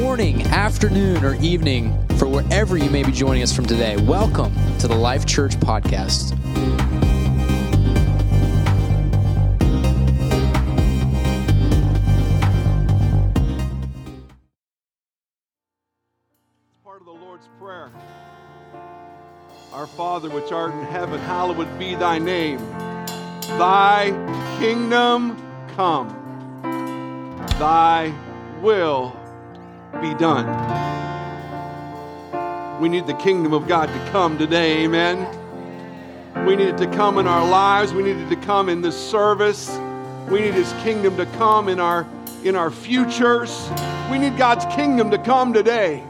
morning, afternoon, or evening for wherever you may be joining us from today. Welcome to the Life Church Podcast. part of the Lord's Prayer. Our Father, which art in heaven, hallowed be thy name. Thy kingdom come. Thy will be done. We need the kingdom of God to come today, amen. We need it to come in our lives. We need it to come in this service. We need his kingdom to come in our in our futures. We need God's kingdom to come today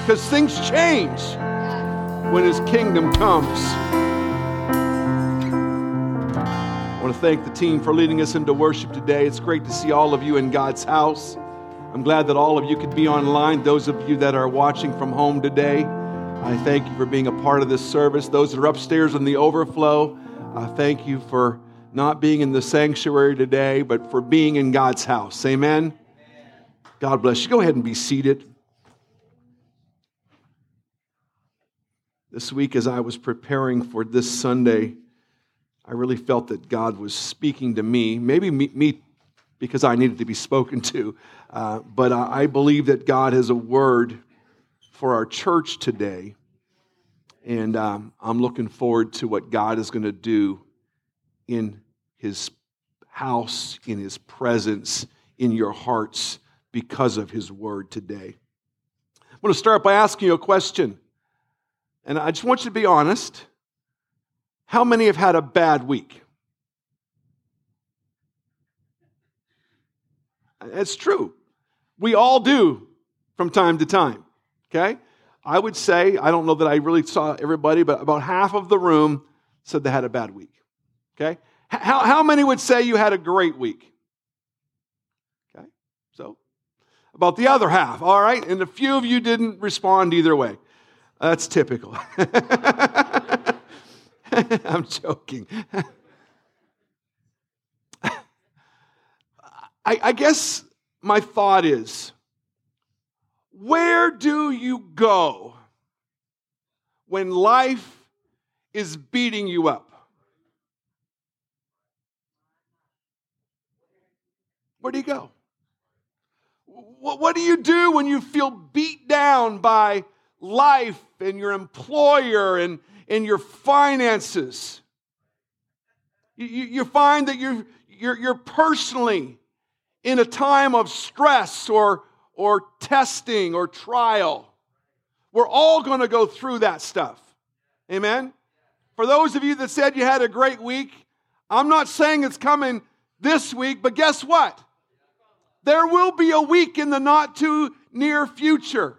because things change when his kingdom comes. I want to thank the team for leading us into worship today. It's great to see all of you in God's house. I'm glad that all of you could be online. Those of you that are watching from home today, I thank you for being a part of this service. Those that are upstairs in the overflow, I thank you for not being in the sanctuary today, but for being in God's house. Amen. God bless you. Go ahead and be seated. This week, as I was preparing for this Sunday, I really felt that God was speaking to me, maybe me, me because I needed to be spoken to, uh, but I, believe that God has a word for our church today. And um, I'm looking forward to what God is going to do in His house, in His presence, in your hearts because of His word today. I'm going to start by asking you a question. And I just want you to be honest. How many have had a bad week? It's true. We all do from time to time. Okay? I would say, I don't know that I really saw everybody, but about half of the room said they had a bad week. Okay? How, how many would say you had a great week? Okay? So, about the other half, all right? And a few of you didn't respond either way. That's typical. I'm joking. I, I, guess my thought is where do you go when life is beating you up? Where do you go? What, do you do when you feel beat down by life and your employer and, and your finances. You, you find that you're, you're, you're personally in a time of stress or, or testing or trial. We're all going to go through that stuff. Amen? For those of you that said you had a great week, I'm not saying it's coming this week, but guess what? There will be a week in the not too near future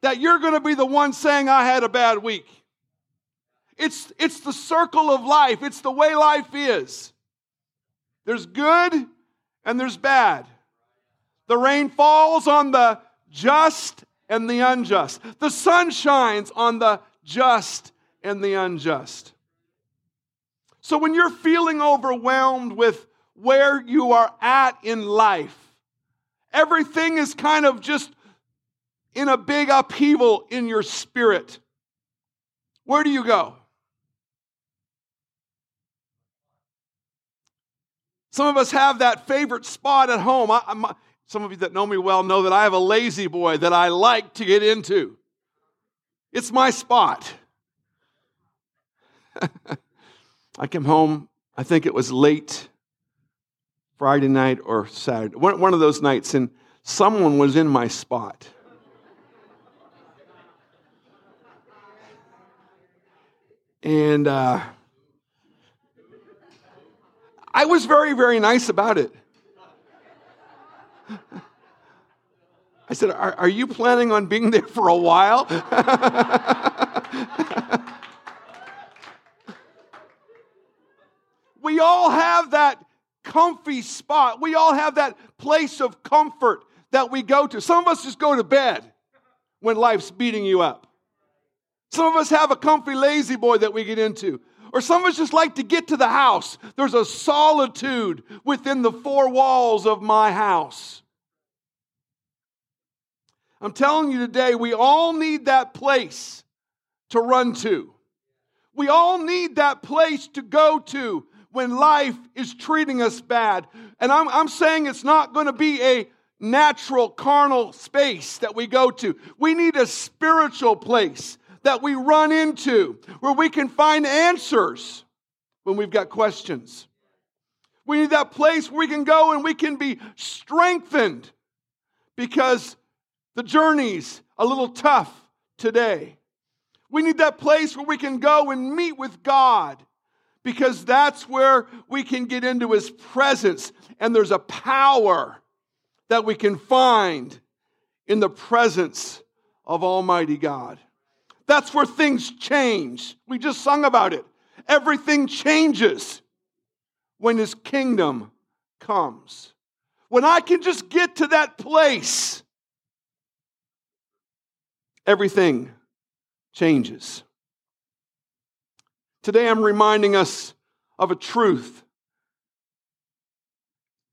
that you're going to be the one saying, I had a bad week. It's, it's the circle of life, it's the way life is. There's good and there's bad. The rain falls on the just and the unjust. The sun shines on the just and the unjust. So when you're feeling overwhelmed with where you are at in life, everything is kind of just in a big upheaval in your spirit, where do you go? Some of us have that favorite spot at home. I, some of you that know me well know that I have a lazy boy that I like to get into. It's my spot. I came home, I think it was late Friday night or Saturday, one, one of those nights, and someone was in my spot. And uh, I was very, very nice about it. I said, Are, are you planning on being there for a while? we all have that comfy spot. We all have that place of comfort that we go to. Some of us just go to bed when life's beating you up. Some of us have a comfy lazy boy that we get into. Or some of us just like to get to the house. There's a solitude within the four walls of my house. I'm telling you today, we all need that place to run to. We all need that place to go to when life is treating us bad. And I'm, I'm saying it's not going to be a natural, carnal space that we go to. We need a spiritual place that we run into where we can find answers when we've got questions. We need that place where we can go and we can be strengthened because the journey's a little tough today. We need that place where we can go and meet with God because that's where we can get into His presence. And there's a power that we can find in the presence of Almighty God. That's where things change. We just sung about it. Everything changes when His kingdom comes. When I can just get to that place, everything changes. Today I'm reminding us of a truth.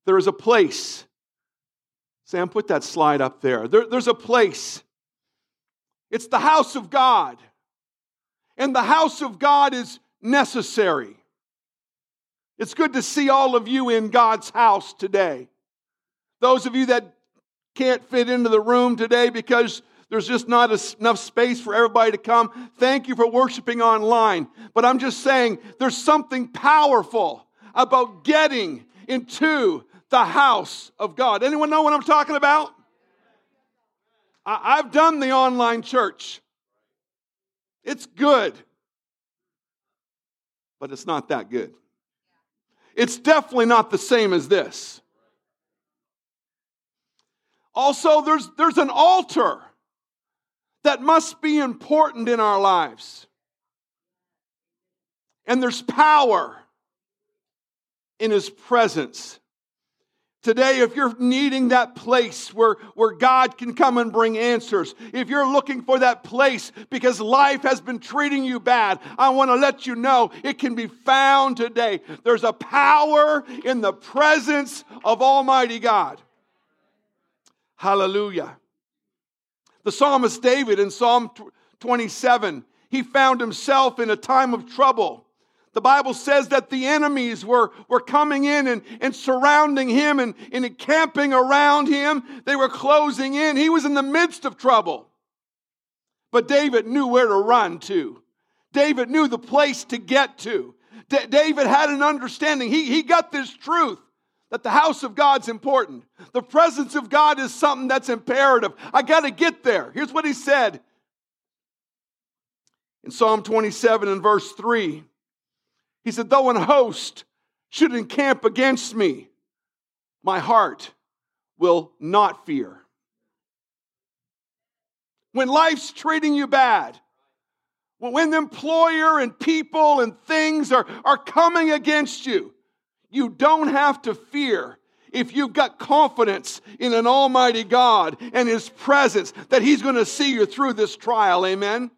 There is a place. Sam, put that slide up there. there. There's a place. It's the house of God. And the house of God is necessary. It's good to see all of you in God's house today. Those of you that can't fit into the room today because there's just not enough space for everybody to come. Thank you for worshiping online. But I'm just saying there's something powerful about getting into the house of God. Anyone know what I'm talking about? I've done the online church. It's good, but it's not that good. It's definitely not the same as this. Also, there's, there's an altar that must be important in our lives. And there's power in His presence. Today, if you're needing that place where, where God can come and bring answers, if you're looking for that place because life has been treating you bad, I want to let you know it can be found today. There's a power in the presence of Almighty God. Hallelujah. The psalmist David in Psalm 27, he found himself in a time of trouble. The Bible says that the enemies were, were coming in and, and surrounding him and, and encamping around him. They were closing in. He was in the midst of trouble. But David knew where to run to. David knew the place to get to. D- David had an understanding. He, he got this truth that the house of God's important. The presence of God is something that's imperative. I got to get there. Here's what he said in Psalm 27 and verse 3. He said, Though an host should encamp against me, my heart will not fear. When life's treating you bad, when the employer and people and things are, are coming against you, you don't have to fear if you've got confidence in an Almighty God and His presence that He's going to see you through this trial. Amen.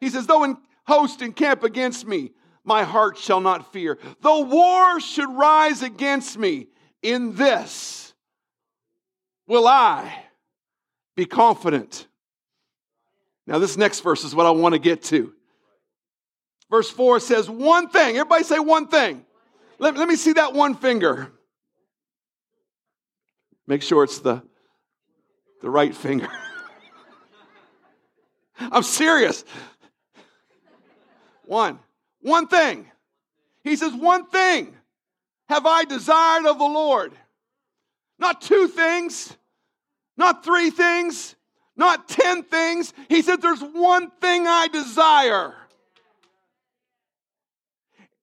He says, Though an host encamp against me, my heart shall not fear. Though war should rise against me, in this will I be confident. Now, this next verse is what I want to get to. Verse 4 says, One thing. Everybody say one thing. Let, let me see that one finger. Make sure it's the, the right finger. I'm serious. One. One thing. He says, One thing have I desired of the Lord. Not two things, not three things, not ten things. He said, There's one thing I desire.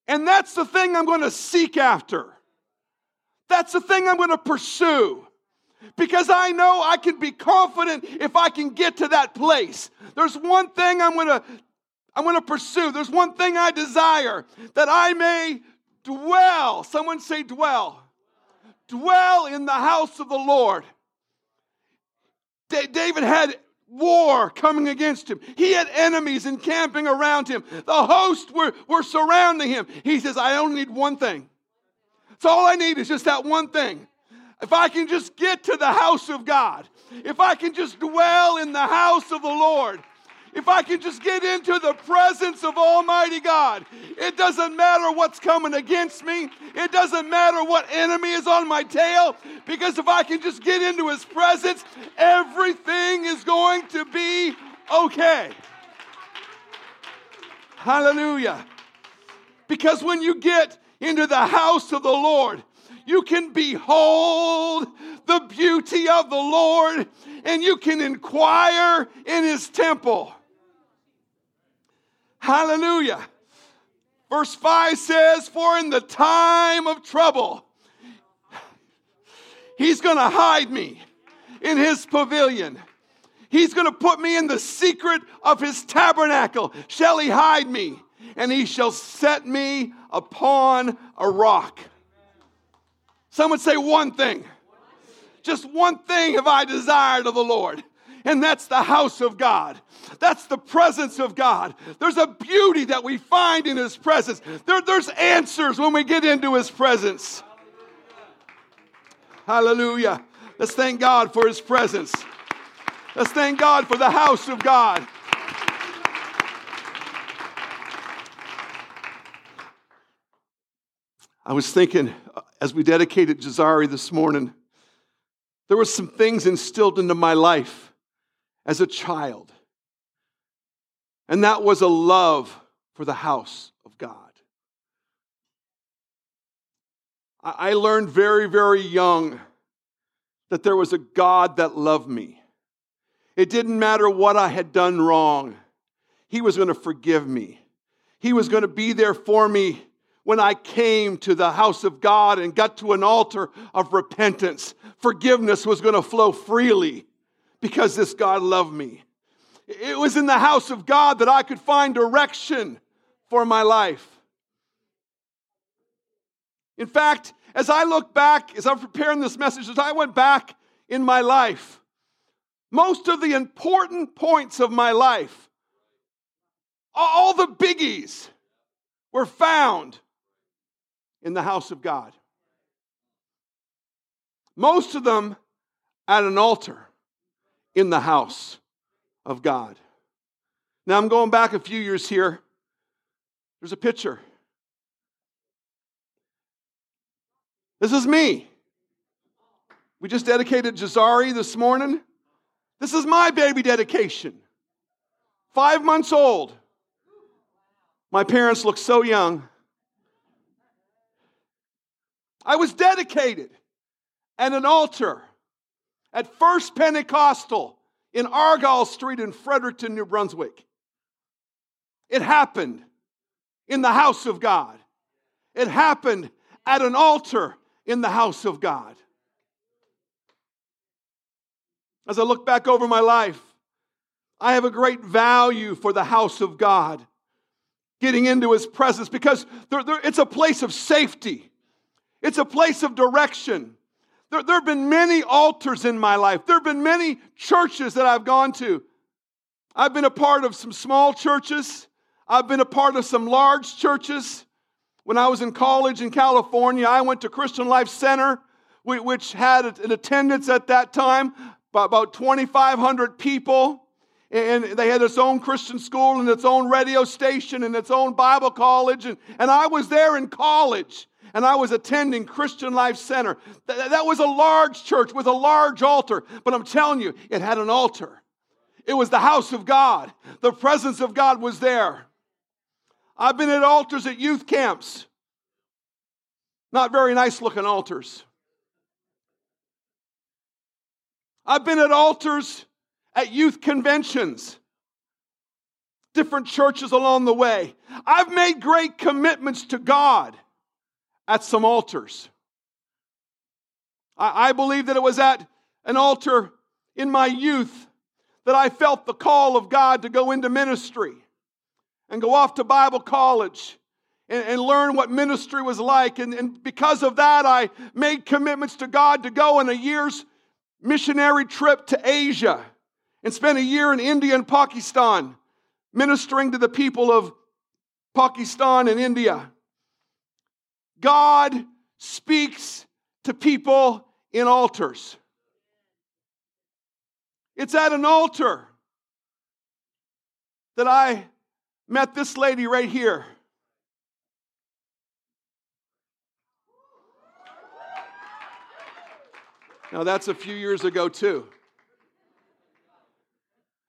And that's the thing I'm going to seek after. That's the thing I'm going to pursue. Because I know I can be confident if I can get to that place. There's one thing I'm going to I'm going to pursue. There's one thing I desire that I may dwell. Someone say dwell. Dwell in the house of the Lord. David had war coming against him. He had enemies encamping around him. The host were, were surrounding him. He says, I only need one thing. So all I need is just that one thing. if I can just get to the house of God, if I can just dwell in the house of the Lord, if I can just get into the presence of Almighty God, it doesn't matter what's coming against me. It doesn't matter what enemy is on my tail, because if I can just get into His presence, everything is going to be okay. Hallelujah. Because when you get into the house of the Lord, you can behold the beauty of the Lord and you can inquire in his temple. Hallelujah. Verse 5 says, For in the time of trouble, he's going to hide me in his pavilion. He's going to put me in the secret of his tabernacle. Shall he hide me? And he shall set me upon a rock. Someone say one thing. Just one thing have I desired of the Lord, and that's the house of God. That's the presence of God. There's a beauty that we find in His presence. There, there's answers when we get into His presence. Hallelujah. Let's thank God for His presence. Let's thank God for the house of God. I was thinking uh, as we dedicated Jazari this morning, there were some things instilled into my life as a child. And that was a love for the house of God. I learned very, very young that there was a God that loved me. It didn't matter what I had done wrong, He was going to forgive me. He was going to be there for me when I came to the house of God and got to an altar of repentance. Forgiveness was going to flow freely because this God loved me. It was in the house of God that I could find direction for my life. In fact, as I look back, as I'm preparing this message, as I went back in my life, most of the important points of my life, all the biggies, were found in the house of God. Most of them at an altar in the house of God. Now I'm going back a few years here. There's a picture. This is me. We just dedicated Jazari this morning. This is my baby dedication. Five months old. My parents look so young. I was dedicated at an altar at First Pentecostal in Argyle Street in Fredericton, New Brunswick. It happened in the house of God. It happened at an altar in the house of God. As I look back over my life, I have a great value for the house of God, getting into His presence, because there, there, it's a place of safety, it's a place of direction. There, there have been many altars in my life, there have been many churches that I've gone to. I've been a part of some small churches, I've been a part of some large churches. When I was in college in California, I went to Christian Life Center, which had an attendance at that time about 2,500 people. And they had its own Christian school and its own radio station and its own Bible college. And, and I was there in college and I was attending Christian Life Center. That, that was a large church with a large altar. But I'm telling you, it had an altar. It was the house of God. The presence of God was there. I've been at altars at youth camps. Not very nice looking altars. I've been at altars at youth conventions, different churches along the way. I've made great commitments to God at some altars. I, I believe that it was at an altar in my youth that I felt the call of God to go into ministry and go off to Bible college and, and learn what ministry was like. And, and because of that, I made commitments to God to go on a year's missionary trip to Asia and spent a year in India and Pakistan ministering to the people of Pakistan and India. God speaks to people in altars. It's at an altar that I met this lady right here. Now, that's a few years ago, too.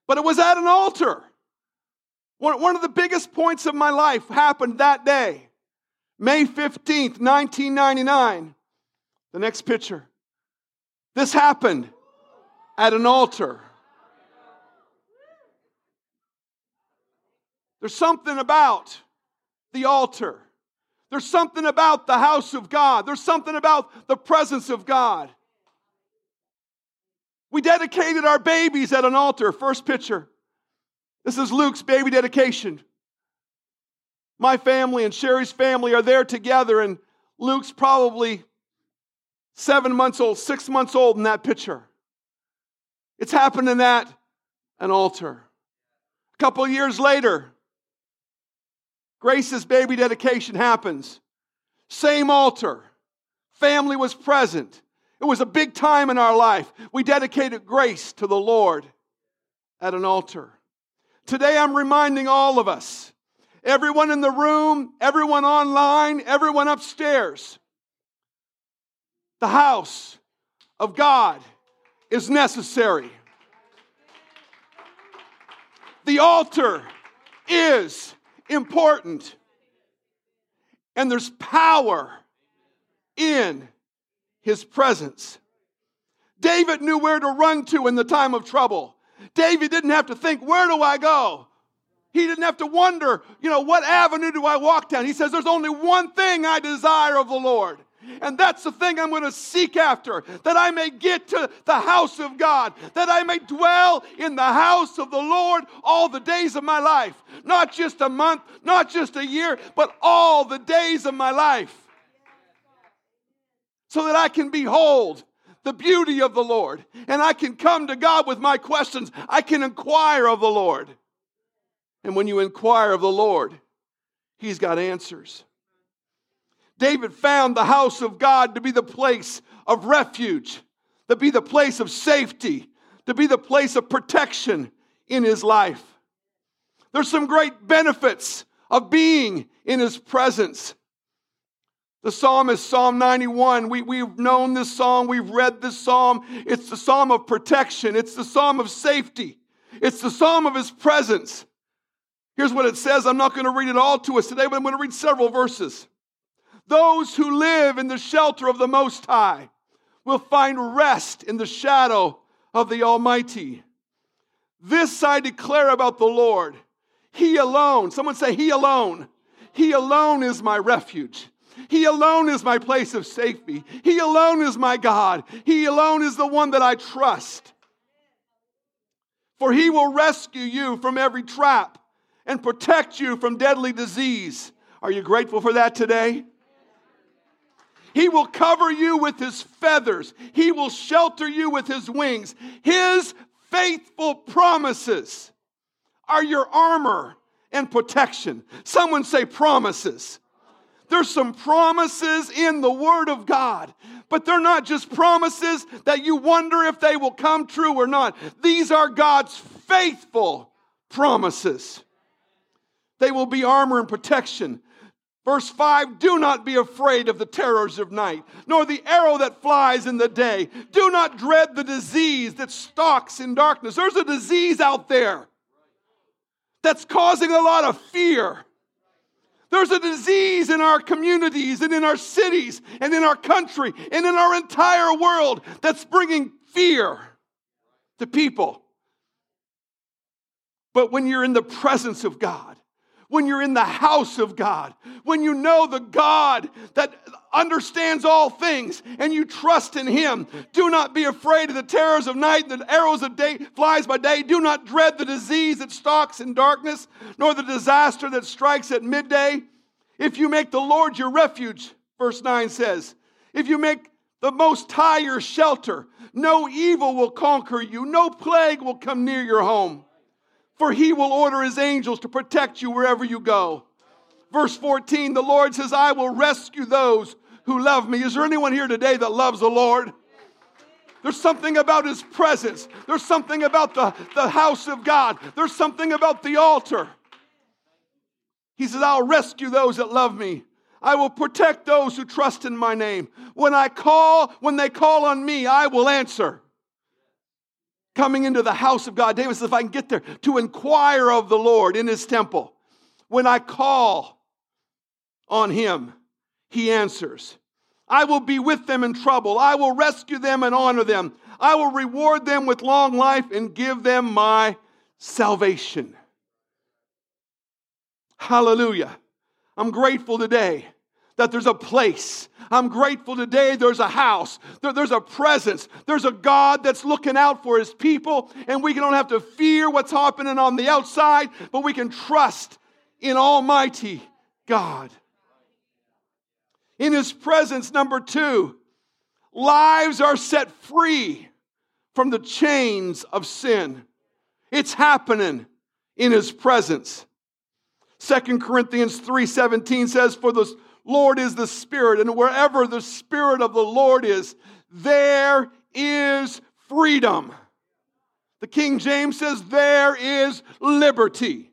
But it was at an altar. One, of the biggest points of my life happened that day, May 15th, 1999. The next picture. This happened at an altar. There's something about the altar. There's something about the house of God. There's something about the presence of God. We dedicated our babies at an altar. First picture. This is Luke's baby dedication. My family and Sherry's family are there together, and Luke's probably seven months old, six months old in that picture. It's happening at an altar. A couple years later, Grace's baby dedication happens. Same altar. Family was present. It was a big time in our life. We dedicated grace to the Lord at an altar. Today I'm reminding all of us, everyone in the room, everyone online, everyone upstairs, the house of God is necessary. The altar is important. And there's power in his presence. David knew where to run to in the time of trouble. David didn't have to think, where do I go? He didn't have to wonder, you know, what avenue do I walk down? He says, there's only one thing I desire of the Lord. And that's the thing I'm going to seek after, that I may get to the house of God, that I may dwell in the house of the Lord all the days of my life. Not just a month, not just a year, but all the days of my life so that I can behold the beauty of the Lord and I can come to God with my questions. I can inquire of the Lord. And when you inquire of the Lord, He's got answers. David found the house of God to be the place of refuge, to be the place of safety, to be the place of protection in his life. There's some great benefits of being in his presence. The psalmist, Psalm 91, we, we've known this psalm, we've read this psalm. It's the psalm of protection, it's the psalm of safety, it's the psalm of his presence. Here's what it says. I'm not going to read it all to us today, but I'm going to read several verses. Those who live in the shelter of the Most High will find rest in the shadow of the Almighty. This I declare about the Lord. He alone, someone say, He alone. He alone is my refuge. He alone is my place of safety. He alone is my God. He alone is the one that I trust. For he will rescue you from every trap and protect you from deadly disease. Are you grateful for that today? He will cover you with his feathers. He will shelter you with his wings. His faithful promises are your armor and protection. Someone say promises. There's some promises in the Word of God, but they're not just promises that you wonder if they will come true or not. These are God's faithful promises. They will be armor and protection. Verse 5 Do not be afraid of the terrors of night, nor the arrow that flies in the day. Do not dread the disease that stalks in darkness. There's a disease out there that's causing a lot of fear. There's a disease in our communities and in our cities and in our country and in our entire world that's bringing fear to people. But when you're in the presence of God, when you're in the house of God, when you know the God that understands all things and you trust in him. Do not be afraid of the terrors of night the arrows of day flies by day. Do not dread the disease that stalks in darkness, nor the disaster that strikes at midday. If you make the Lord your refuge, verse 9 says, if you make the most high your shelter, no evil will conquer you, no plague will come near your home for he will order his angels to protect you wherever you go. Verse 14, the Lord says, I will rescue those who love me. Is there anyone here today that loves the Lord? There's something about his presence. There's something about the, the house of God. There's something about the altar. He says, I'll rescue those that love me. I will protect those who trust in my name. When I call, when they call on me, I will answer. Coming into the house of God, David says, if I can get there, to inquire of the Lord in his temple. When I call on him, he answers. I will be with them in trouble. I will rescue them and honor them. I will reward them with long life and give them my salvation. Hallelujah. I'm grateful today that there's a place. I'm grateful today there's a house, there, there's a presence, there's a God that's looking out for his people, and we don't have to fear what's happening on the outside, but we can trust in Almighty God. In his presence, number two, lives are set free from the chains of sin. It's happening in his presence. Second Corinthians 3:17 says, For the Lord is the Spirit, and wherever the Spirit of the Lord is, there is freedom. The King James says, There is liberty.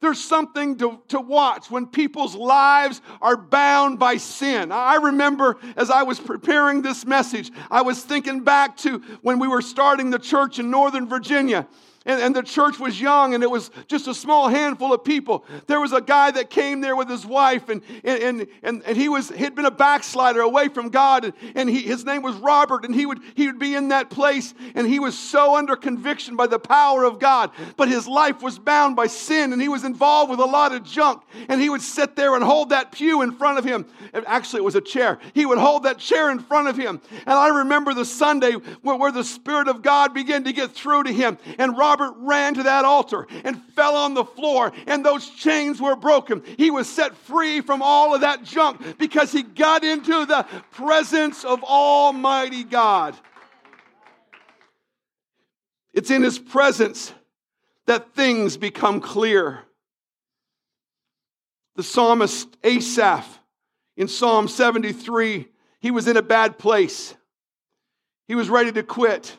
There's something to, to watch when people's lives are bound by sin. I remember as I was preparing this message, I was thinking back to when we were starting the church in Northern Virginia and, and the church was young and it was just a small handful of people. There was a guy that came there with his wife and, and, and, and he was, he'd been a backslider away from God and, and he, his name was Robert and he would, he would be in that place and he was so under conviction by the power of God. But his life was bound by sin and he was involved with a lot of junk and he would sit there and hold that pew in front of him. Actually, it was a chair. He would hold that chair in front of him. And I remember the Sunday where, where the Spirit of God began to get through to him and Robert Robert ran to that altar and fell on the floor, and those chains were broken. He was set free from all of that junk because he got into the presence of Almighty God. It's in his presence that things become clear. The psalmist Asaph in Psalm 73, he was in a bad place. He was ready to quit.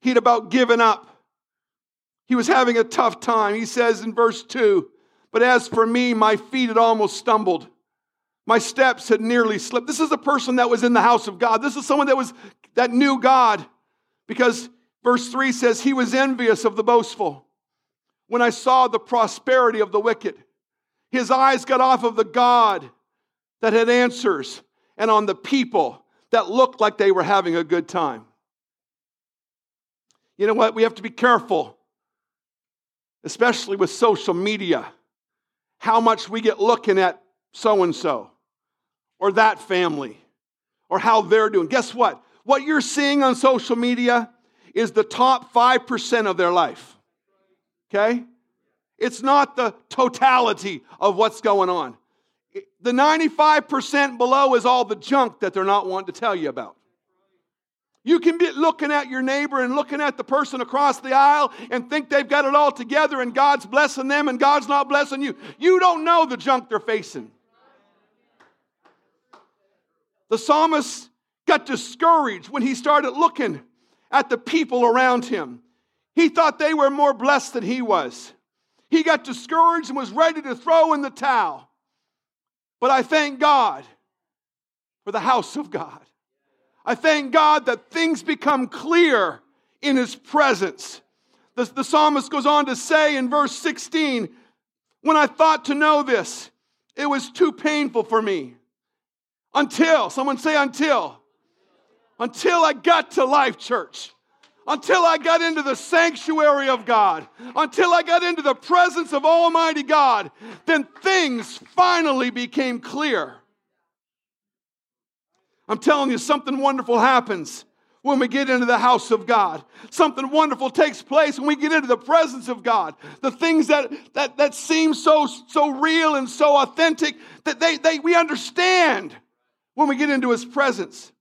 He'd about given up. He was having a tough time. He says in verse 2 But as for me, my feet had almost stumbled. My steps had nearly slipped. This is a person that was in the house of God. This is someone that was that knew God. Because verse 3 says, He was envious of the boastful. When I saw the prosperity of the wicked, his eyes got off of the God that had answers and on the people that looked like they were having a good time. You know what? We have to be careful especially with social media, how much we get looking at so and so or that family or how they're doing. Guess what? What you're seeing on social media is the top 5% of their life. Okay? It's not the totality of what's going on. The 95% below is all the junk that they're not wanting to tell you about. You can be looking at your neighbor and looking at the person across the aisle and think they've got it all together and God's blessing them and God's not blessing you. You don't know the junk they're facing. The psalmist got discouraged when he started looking at the people around him. He thought they were more blessed than he was. He got discouraged and was ready to throw in the towel. But I thank God for the house of God. I thank God that things become clear in His presence. The, the psalmist goes on to say in verse 16, When I thought to know this, it was too painful for me. Until, someone say, until. Until I got to Life Church. Until I got into the sanctuary of God. Until I got into the presence of Almighty God. Then things finally became clear. I'm telling you, something wonderful happens when we get into the house of God. Something wonderful takes place when we get into the presence of God. The things that, that, that seem so, so real and so authentic that they, they, we understand when we get into His presence.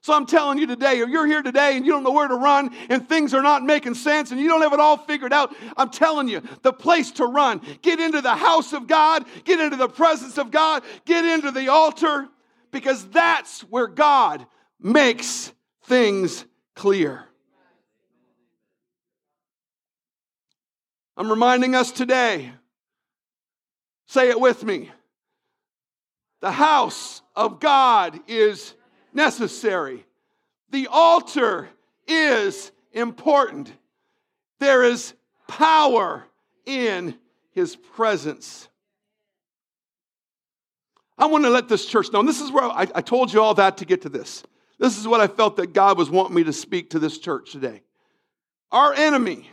So I'm telling you today, if you're here today and you don't know where to run and things are not making sense and you don't have it all figured out, I'm telling you, the place to run. Get into the house of God, get into the presence of God, get into the altar, because that's where God makes things clear. I'm reminding us today, say it with me. The house of God is necessary. The altar is important. There is power in his presence. I want to let this church know, and this is where I, I, told you all that to get to this. This is what I felt that God was wanting me to speak to this church today. Our enemy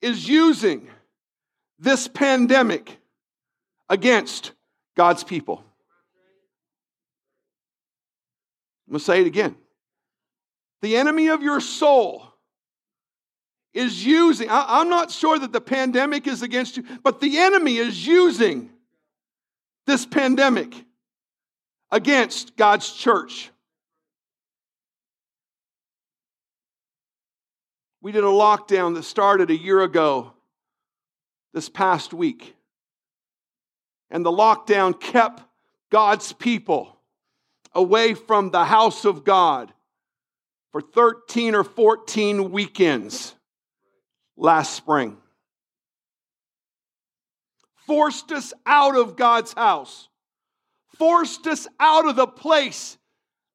is using this pandemic against God's people. I'm going to say it again. The enemy of your soul is using, I, am not sure that the pandemic is against you, but the enemy is using this pandemic against God's church. We did a lockdown that started a year ago this past week. And the lockdown kept God's people away from the house of God for 13 or 14 weekends last spring. Forced us out of God's house, forced us out of the place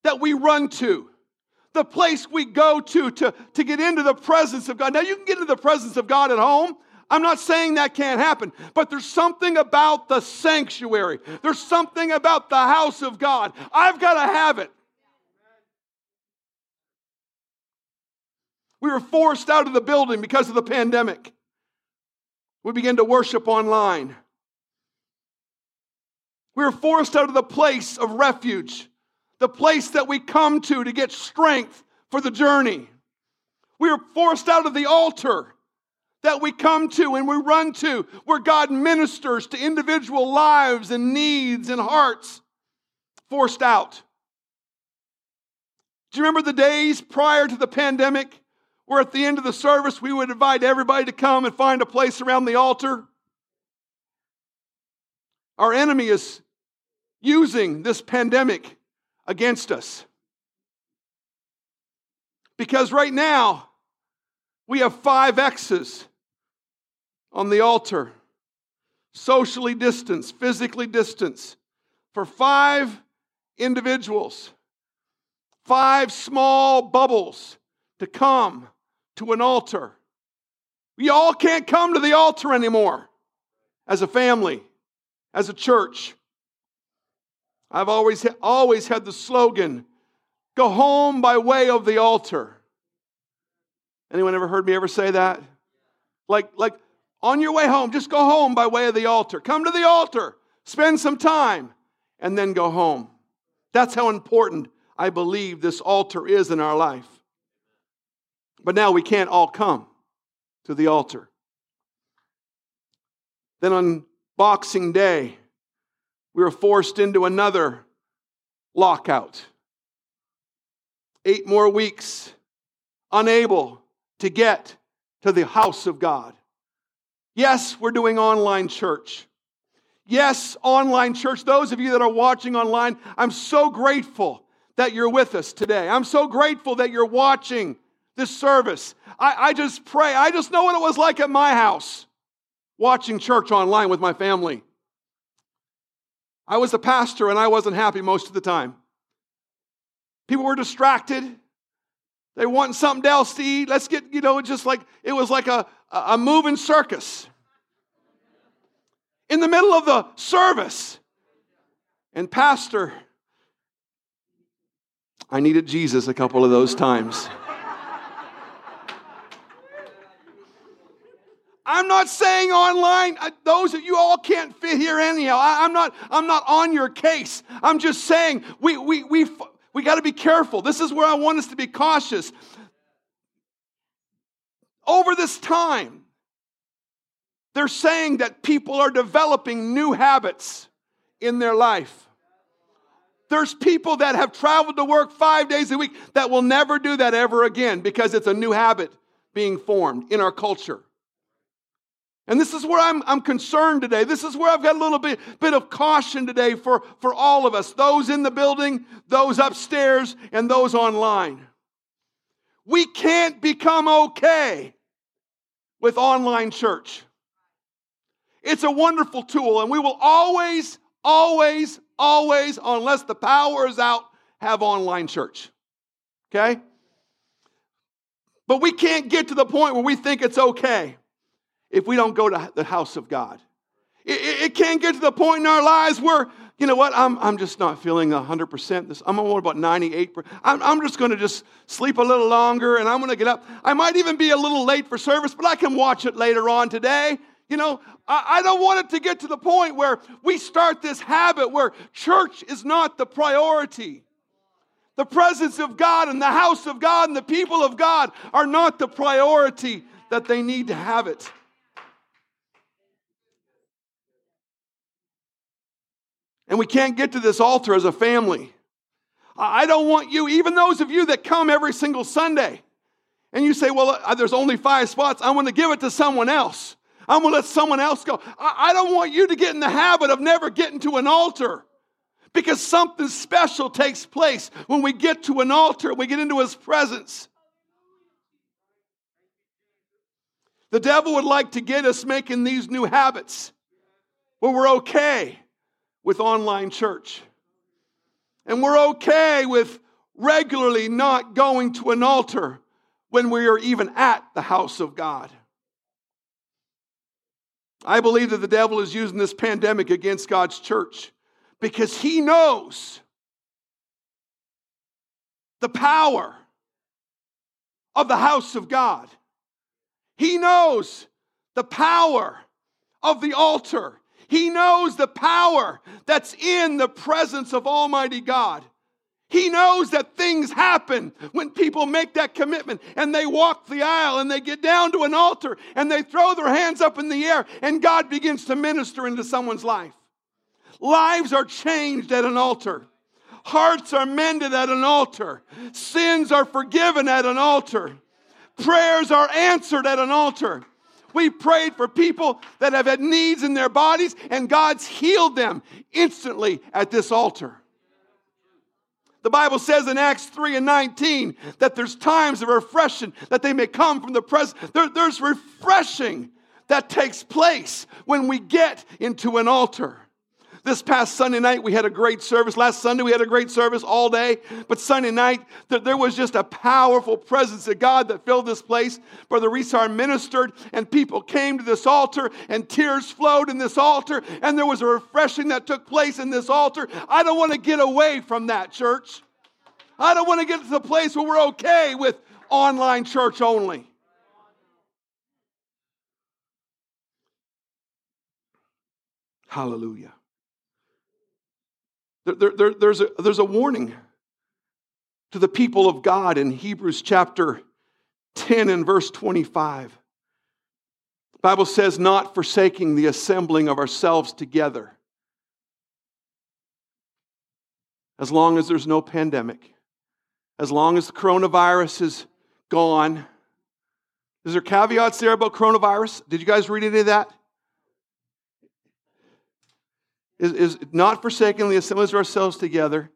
that we run to, the place we go to, to to get into the presence of God. Now, you can get into the presence of God at home. I'm not saying that can't happen, but there's something about the sanctuary. There's something about the house of God. I've got to have it. We were forced out of the building because of the pandemic. We began to worship online. We were forced out of the place of refuge, the place that we come to to get strength for the journey. We were forced out of the altar that we come to and we run to where God ministers to individual lives and needs and hearts. Forced out. Do you remember the days prior to the pandemic? Where at the end of the service we would invite everybody to come and find a place around the altar. Our enemy is using this pandemic against us. Because right now, we have five X's on the altar socially distanced, physically distanced, for five individuals, five small bubbles to come to an altar. We all can't come to the altar anymore as a family, as a church. I've always, always had the slogan go home by way of the altar. Anyone ever heard me ever say that? Like, like on your way home, just go home by way of the altar. Come to the altar, spend some time, and then go home. That's how important I believe this altar is in our life. But now we can't all come to the altar. Then on Boxing Day, we were forced into another lockout. Eight more weeks, unable to get to the house of God. Yes, we're doing online church. Yes, online church. Those of you that are watching online, I'm so grateful that you're with us today. I'm so grateful that you're watching this service. I, I just pray. I just know what it was like at my house watching church online with my family. I was a pastor and I wasn't happy most of the time. People were distracted. They want something else to eat. Let's get, you know, just like it was like a, a moving circus. In the middle of the service. And, Pastor, I needed Jesus a couple of those times. I'm not saying online, uh, those of you all can't fit here anyhow. I, am not, I'm not on your case. I'm just saying we, we, we, we got to be careful. This is where I want us to be cautious. Over this time, they're saying that people are developing new habits in their life. There's people that have traveled to work five days a week that will never do that ever again because it's a new habit being formed in our culture. And this is where I'm, I'm concerned today. This is where I've got a little bit, bit of caution today for, for all of us those in the building, those upstairs, and those online. we can't become okay with online church. It's a wonderful tool, and we will always, always, always, unless the power is out, have online church. Okay? But we can't get to the point where we think it's okay if we don't go to the house of God. It, it, can't get to the point in our lives where, you know what, I'm, I'm just not feeling 100%. This, I'm only about 98%. I'm, I'm just going to just sleep a little longer and I'm going to get up. I might even be a little late for service, but I can watch it later on today. You know, I, I don't want it to get to the point where we start this habit where church is not the priority. The presence of God and the house of God and the people of God are not the priority that they need to have it. And we can't get to this altar as a family. I don't want you, even those of you that come every single Sunday, and you say, Well, uh, there's only five spots, I want to give it to someone else. I'm going to let someone else go. I don't want you to get in the habit of never getting to an altar because something special takes place when we get to an altar, we get into his presence. The devil would like to get us making these new habits where we're okay with online church. And we're okay with regularly not going to an altar when we are even at the house of God. I believe that the devil is using this pandemic against God's church because he knows the power of the house of God. He knows the power of the altar. He knows the power that's in the presence of Almighty God. He knows that things happen when people make that commitment and they walk the aisle and they get down to an altar and they throw their hands up in the air and God begins to minister into someone's life. Lives are changed at an altar. Hearts are mended at an altar. Sins are forgiven at an altar. Prayers are answered at an altar. We prayed for people that have had needs in their bodies, and God's healed them instantly at this altar. The Bible says in Acts 3 and 19 that there's times of refreshing that they may come from the presence. There, there's refreshing that takes place when we get into an altar. This past Sunday night, we had a great service. Last Sunday, we had a great service all day. But Sunday night, there was just a powerful presence of God that filled this place. Brother Resar ministered, and people came to this altar, and tears flowed in this altar, and there was a refreshing that took place in this altar. I don't want to get away from that, church. I don't want to get to the place where we're okay with online church only. Hallelujah. There, there, there's, a, there's a warning to the people of God in Hebrews chapter 10 and verse 25. The Bible says, not forsaking the assembling of ourselves together. As long as there's no pandemic, as long as the coronavirus is gone. Is there caveats there about coronavirus? Did you guys read any of that? Is, is not forsaking the assemblies of ourselves together.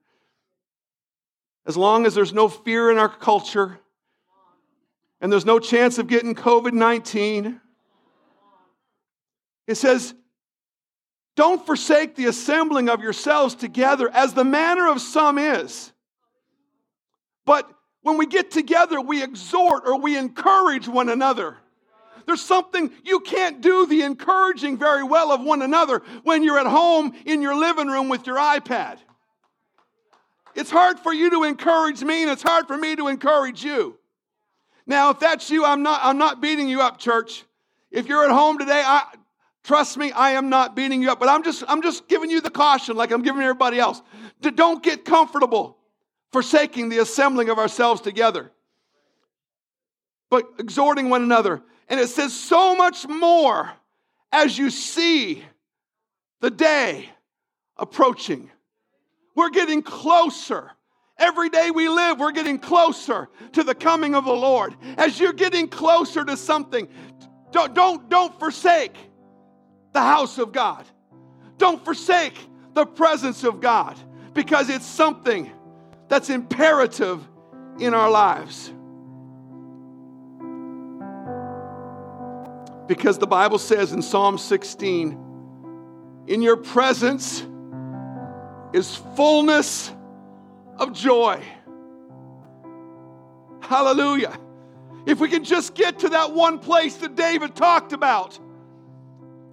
As long as there's no fear in our culture and there's no chance of getting COVID 19, it says, don't forsake the assembling of yourselves together as the manner of some is. But when we get together, we exhort or we encourage one another. There's something you can't do the encouraging very well of one another when you're at home in your living room with your iPad. It's hard for you to encourage me, and it's hard for me to encourage you. Now, if that's you, I'm not, I'm not beating you up, church. If you're at home today, I, trust me, I am not beating you up, but I'm just, I'm just giving you the caution like I'm giving everybody else. Don't get comfortable forsaking the assembling of ourselves together, but exhorting one another. And it says, so much more as you see the day approaching. We're getting closer. Every day we live, we're getting closer to the coming of the Lord. As you're getting closer to something, don't, don't, don't forsake the house of God. Don't forsake the presence of God because it's something that's imperative in our lives. Because the Bible says in Psalm 16, in your presence is fullness of joy. Hallelujah. If we can just get to that one place that David talked about.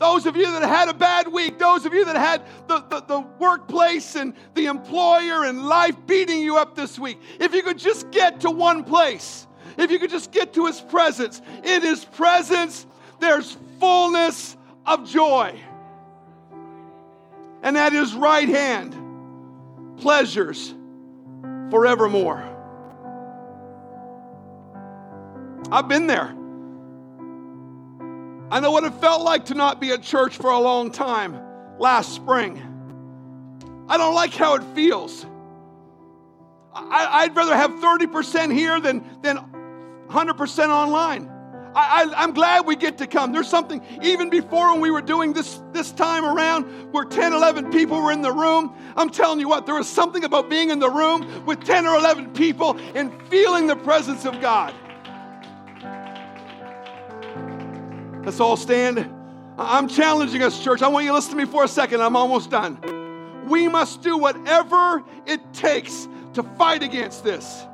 Those of you that had a bad week, those of you that had the, the, the, workplace and the employer and life beating you up this week, if you could just get to one place, if you could just get to his presence, in his presence, there's fullness of joy. And at his right hand, pleasures forevermore. I've been there. I know what it felt like to not be at church for a long time last spring. I don't like how it feels. I, would rather have 30% here than, than 100% online. I, am glad we get to come. There's something, even before when we were doing this this time around, where 10, 11 people were in the room. I'm telling you what, there was something about being in the room with 10 or 11 people and feeling the presence of God. Let's all stand. I'm challenging us, church. I want you to listen to me for a second. I'm almost done. We must do whatever it takes to fight against this.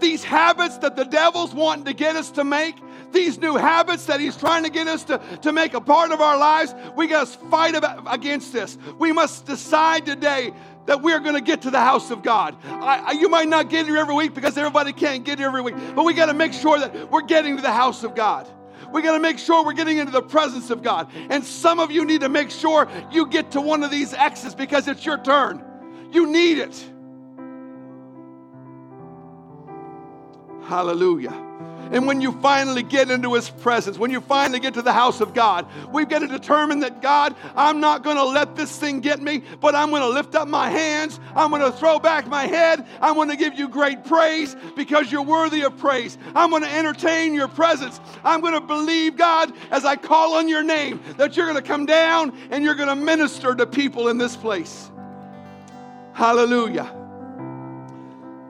These habits that the devil's wanting to get us to make, these new habits that he's trying to get us to, to make a part of our lives, we got to fight against this. We must decide today that we're going to get to the house of God. I, I, you might not get here every week because everybody can't get here every week, but we got to make sure that we're getting to the house of God. We got to make sure we're getting into the presence of God. And some of you need to make sure you get to one of these X's because it's your turn. You need it. Hallelujah. And when you finally get into His presence, when you finally get to the house of God, we've got to determine that God, I'm not going to let this thing get me, but I'm going to lift up my hands. I'm going to throw back my head. I'm going to give you great praise because you're worthy of praise. I'm going to entertain your presence. I'm going to believe, God, as I call on your name, that you're going to come down and you're going to minister to people in this place. Hallelujah.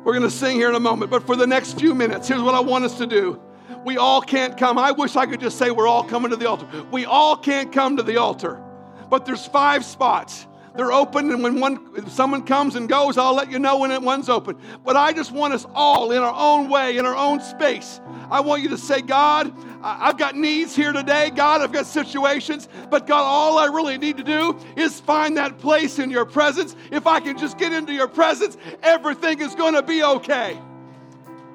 We're going to sing here in a moment, but for the next few minutes, here's what I want us to do. We all can't come. I wish I could just say we're all coming to the altar. We all can't come to the altar, but there's five spots. They're open, and when one someone comes and goes, I'll let you know when one's open. But I just want us all in our own way, in our own space. I want you to say, God, I've got needs here today. God, I've got situations. But God, all I really need to do is find that place in your presence. If I can just get into your presence, everything is going to be okay.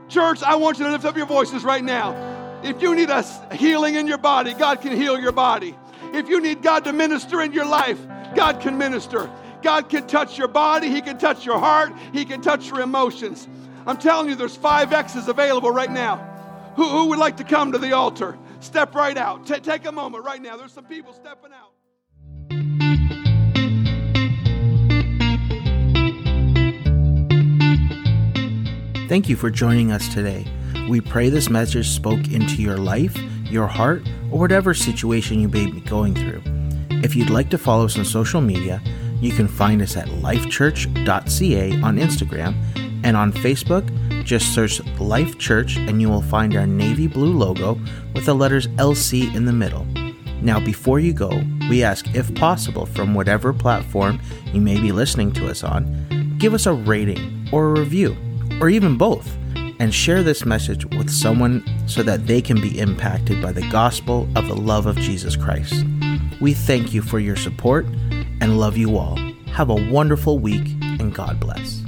Church, I want you to lift up your voices right now. If you need a healing in your body, God can heal your body. If you need God to minister in your life, God can minister. God can touch your body, He can touch your heart, He can touch your emotions. I'm telling you, there's five X's available right now. Who, who would like to come to the altar? Step right out. T- take a moment right now. There's some people stepping out. Thank you for joining us today. We pray this message spoke into your life, your heart, or whatever situation you may be going through. If you'd like to follow us on social media, you can find us at lifechurch.ca on Instagram and on Facebook just search Life Church and you will find our navy blue logo with the letters LC in the middle. Now, before you go, we ask if possible from whatever platform you may be listening to us on, give us a rating or a review, or even both, and share this message with someone so that they can be impacted by the gospel of the love of Jesus Christ. We thank you for your support and love you all. Have a wonderful week and God bless.